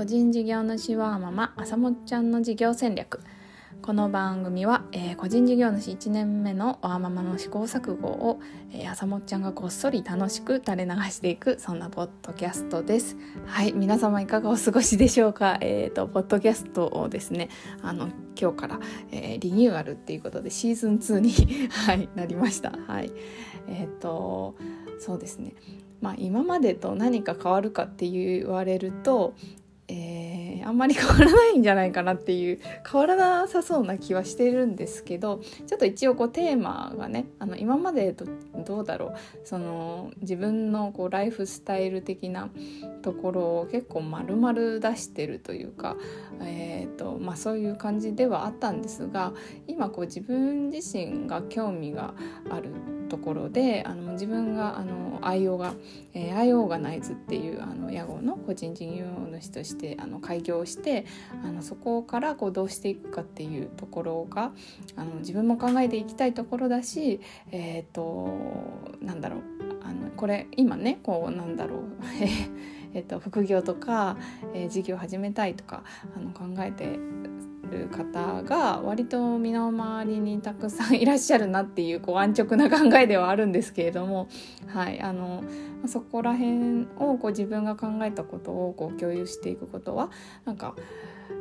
個人事業主ワーママあさもちゃんの事業戦略。この番組は、えー、個人事業主1年目のワーママの試行錯誤を、えー、あさもちゃんがこっそり楽しく垂れ流していくそんなポッドキャストです。はい皆様いかがお過ごしでしょうか？えっ、ー、とポッドキャストをですねあの今日から、えー、リニューアルっていうことでシーズン2に はいなりました。はい。えっ、とそうですね。まあ、今までと何か変わるかって言われると、えー、あんまり変わらないんじゃないかなっていう変わらなさそうな気はしてるんですけどちょっと一応こうテーマがねあの今までとどうだろうその自分のこうライフスタイル的なところを結構丸々出してるというか、えーとまあ、そういう感じではあったんですが今こう自分自身が興味があるところであの自分があの愛用が、えー、アイオーガナイズっていうあの屋号の個人事業主としてあの開業してあのそこからこうどうしていくかっていうところがあの自分も考えていきたいところだしえっ、ー、となんだろうあのこれ今ねこうなんだろう えっと副業とか、えー、事業始めたいとかあの考えてる方が割と身の回りにたくさんいらっしゃるなっていうこう安直な考えではあるんですけれども、はい、あのそこら辺をこう自分が考えたことをこう共有していくことはなんか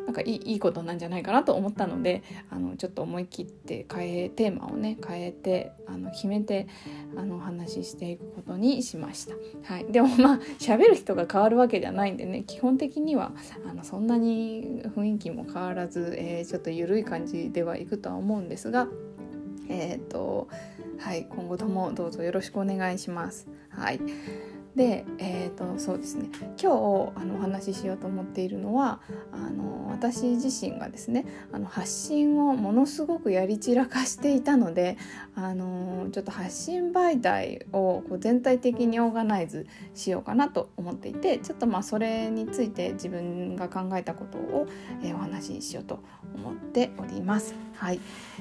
なんかいいいいことなんじゃないかなと思ったのであのちょっと思い切って変えテーマをね変えてあの決めてあのお話ししていくことにしました。はい、でもまあ喋る人が変わるわけじゃないんでね基本的にはあのそんなに雰囲気も変わらず、えー、ちょっと緩い感じではいくとは思うんですがえっ、ー、とはい今後ともどうぞよろしくお願いします。はいで、えーと、そうですね今日あのお話ししようと思っているのはあの私自身がですねあの発信をものすごくやり散らかしていたのであのちょっと発信媒体をこう全体的にオーガナイズしようかなと思っていてちょっとまあそれについて自分が考えたことを、えー、お話ししようと思っております。はい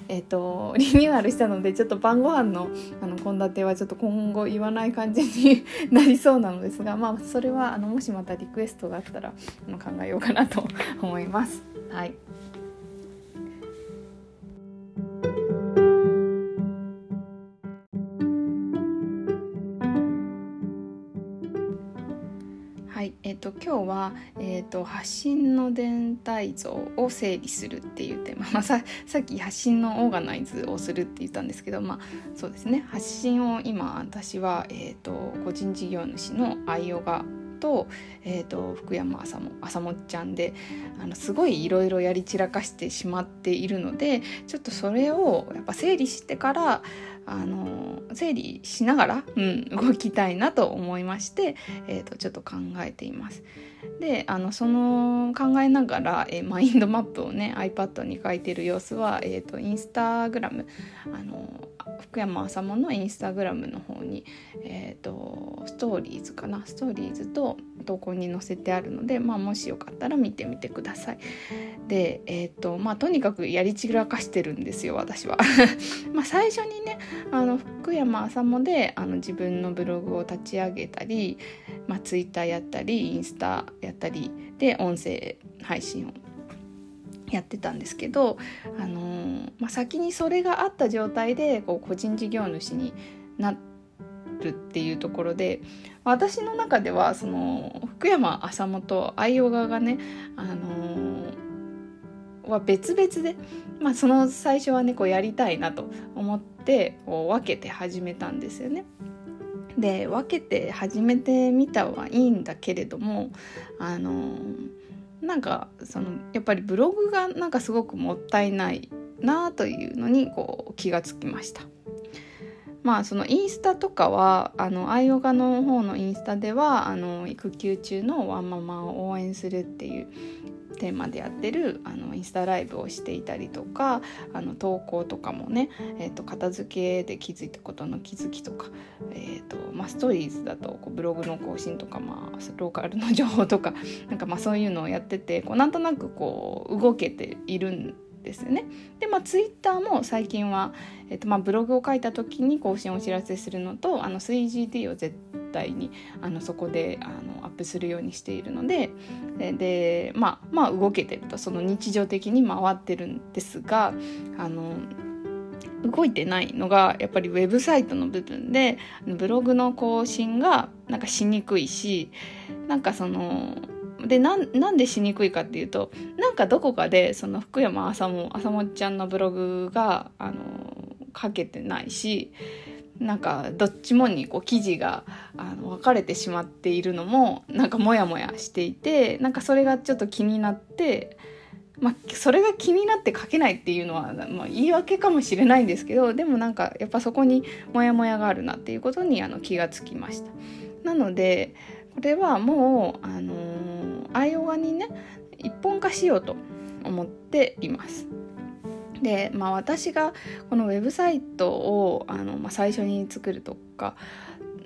えーと、リニューアルしたのでちょっと晩ご飯の献立はちょっと今後言わない感じになりそうそうなのですが、まあ、それはあのもしまたリクエストがあったら考えようかなと思います。はいえーと、今日は、えーと、発信の全体像を整理するっていうテーマ、まあ、ささっき発信のオーガナイズをするって言ったんですけど、まあ、そうですね。発信を今私は、えーと、個人事業主の愛用がと,、えー、と福山あさもあさもちゃんであのすごいいろいろやり散らかしてしまっているのでちょっとそれをやっぱ整理してからあの整理しながら、うん、動きたいなと思いまして、えーと、ちょっと考えています。であのその考えながら、えー、マインドマップをね iPad に書いてる様子は、えーと、インスタグラムあの福山あさものインスタグラムの方に、えーと、ストーリーズかなストーリーズと投稿に載せてあるので、まあ、もしよかったら見てみてください。で、えーとまあ、とにかくやり散らかしてるんですよ私は。まあ最初にねあの福山あさもであの自分のブログを立ち上げたり、まあ、ツイッターやったりインスタやったりで音声配信をやってたんですけど、あのー、まあ、先にそれがあった状態でこう個人事業主になるっていうところで私の中ではその福山浅本愛用側がね、あのー、は別々で、まあ、その最初はねこうやりたいなと思ってこう分けて始めたんですよね。で分けて始めてみたはいいんだけれどもあのなんかそのやっぱりブログがなんかすごくもったいないなというのにこう気がつきました。まあそのインスタとかはあのアイオガの方のインスタではあの育休中のワンママを応援するっていうテーマでやってるあのインスタライブをしていたりとかあの投稿とかもね、えーと、片付けで気づいたことの気づきとか、えーとまあ、ストーリーズだとこうブログの更新とか、まあ、ローカルの情報とかなんかまあそういうのをやっててこうなんとなくこう動けているんですよね。でまあツイッターも最近は、えっとまあ、ブログを書いた時に更新をお知らせするのとあの 3GT を絶対にあのそこであのアップするようにしているのでで、まあ、まあ動けてるとその日常的に回ってるんですがあの動いてないのがやっぱりウェブサイトの部分でブログの更新がなんかしにくいしなんかそのでなんでしにくいかっていうとなんかどこかでその福山あさもあさもちゃんのブログがあの書けてないしなんかどっちもにこう記事があの分かれてしまっているのもなんかモヤモヤしていてなんかそれがちょっと気になってまあ、それが気になって書けないっていうのは、まあ、言い訳かもしれないんですけどでもなんかやっぱそこにモヤモヤがあるなっていうことにあの気がつきました。なのでこれはもう、あのー、アイオガにね一本化しようと思っています。で、まあ、私がこのウェブサイトをあの、まあ、最初に作るとか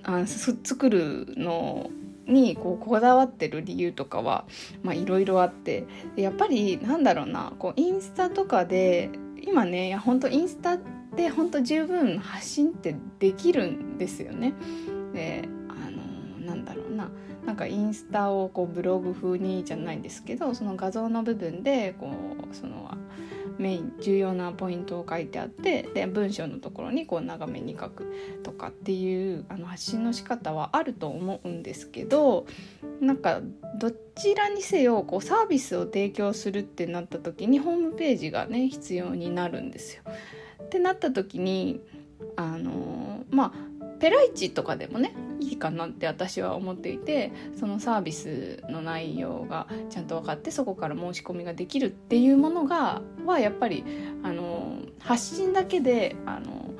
あ作るのにこうこだわってる理由とかはいろいろあってやっぱりなんだろうなこうインスタとかで今ねいや本当インスタって本当十分発信ってできるんですよね。でなんだろうななんかインスタをこうブログ風にじゃないんですけどその画像の部分でこうそのメイン重要なポイントを書いてあってで文章のところにこう長めに書くとかっていうあの発信の仕方はあると思うんですけどなんかどちらにせよこうサービスを提供するってなった時にホームページがね必要になるんですよ。ってなった時にあのまあペライチとかでもねいいかなって私は思っていてそのサービスの内容がちゃんと分かってそこから申し込みができるっていうものがはやっぱりあの発信だけであの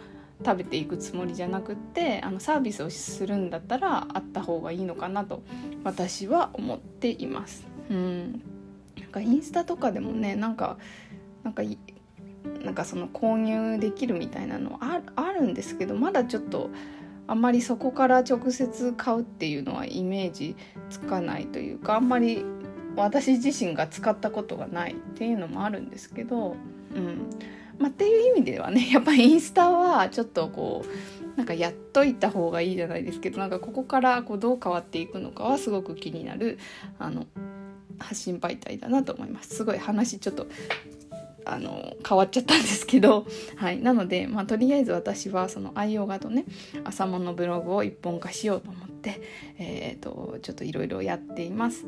食べていくつもりじゃなくってあのサービスをするんだったらあった方がいいのかなと私は思っています。うん、なんかインスタとかでもねなんかなんかなんかその購入できるみたいなのあるんですけどまだちょっとあんまりそこから直接買うっていうのはイメージつかないというかあんまり私自身が使ったことがないっていうのもあるんですけど、うんまあ、っていう意味ではね やっぱりインスタはちょっとこうなんかやっといた方がいいじゃないですけどなんかここからこうどう変わっていくのかはすごく気になるあの発信媒体だなと思います。すごい話ちょっとあの変わっちゃったんですけど、はい、なので、まあ、とりあえず私はその愛用画とね朝ものブログを一本化しようと思って、えーと、ちょっといろいろやっています。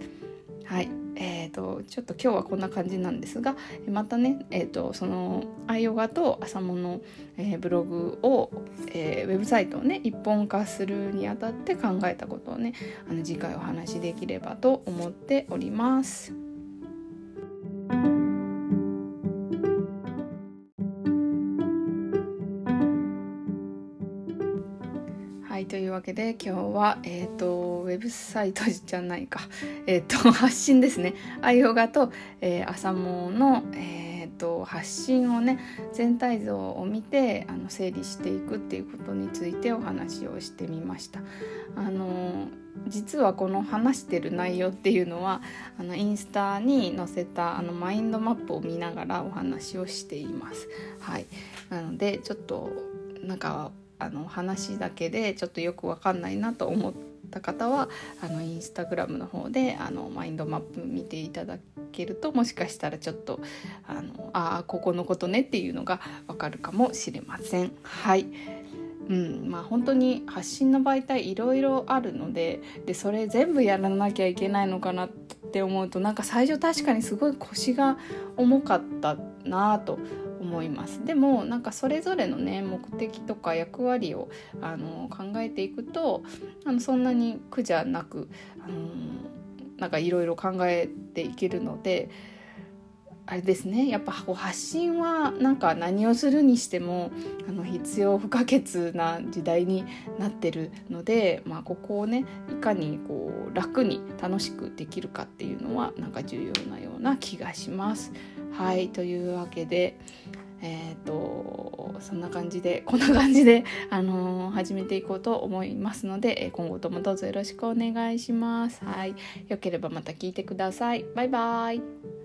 はいえーと、ちょっと今日はこんな感じなんですがまたね、えーと、その愛用画と朝もの、えー、ブログを、えー、ウェブサイトをね一本化するにあたって考えたことをねあの次回お話しできればと思っております。けで今日は、えーと、ウェブサイトじゃないか、えーと、発信ですねアイオガと、えー、朝モの、えーと、発信をね全体像を見てあの整理していくっていうことについてお話をしてみました。あの実はこの話してる内容っていうのはあのインスタに載せたあのマインドマップを見ながらお話をしています。はい、なのでちょっとなんかあの話だけでちょっとよく分かんないなと思った方はあのインスタグラムの方であのマインドマップ見ていただけるともしかしたらちょっとあのあここのことねっていうのが分かるかもしれません。はいうんまあ、本当に発信の媒体いろいろあるのででそれ全部やらなきゃいけないのかなって思うとなんか最初確かにすごい腰が重かったなと思います。でもなんかそれぞれのね目的とか役割をあの考えていくとあのそんなに苦じゃなくあのなんかいろいろ考えていけるのであれですね。やっぱ発信はなんか何をするにしてもあの必要不可欠な時代になってるので、まあ、ここをねいかにこう楽に楽しくできるかっていうのはなんか重要なような気がします。はいというわけでえっ、ー、とそんな感じで こんな感じで、あのー、始めていこうと思いますので今後ともどうぞよろしくお願いします。はい、よければまた聞いてください。バイバイ。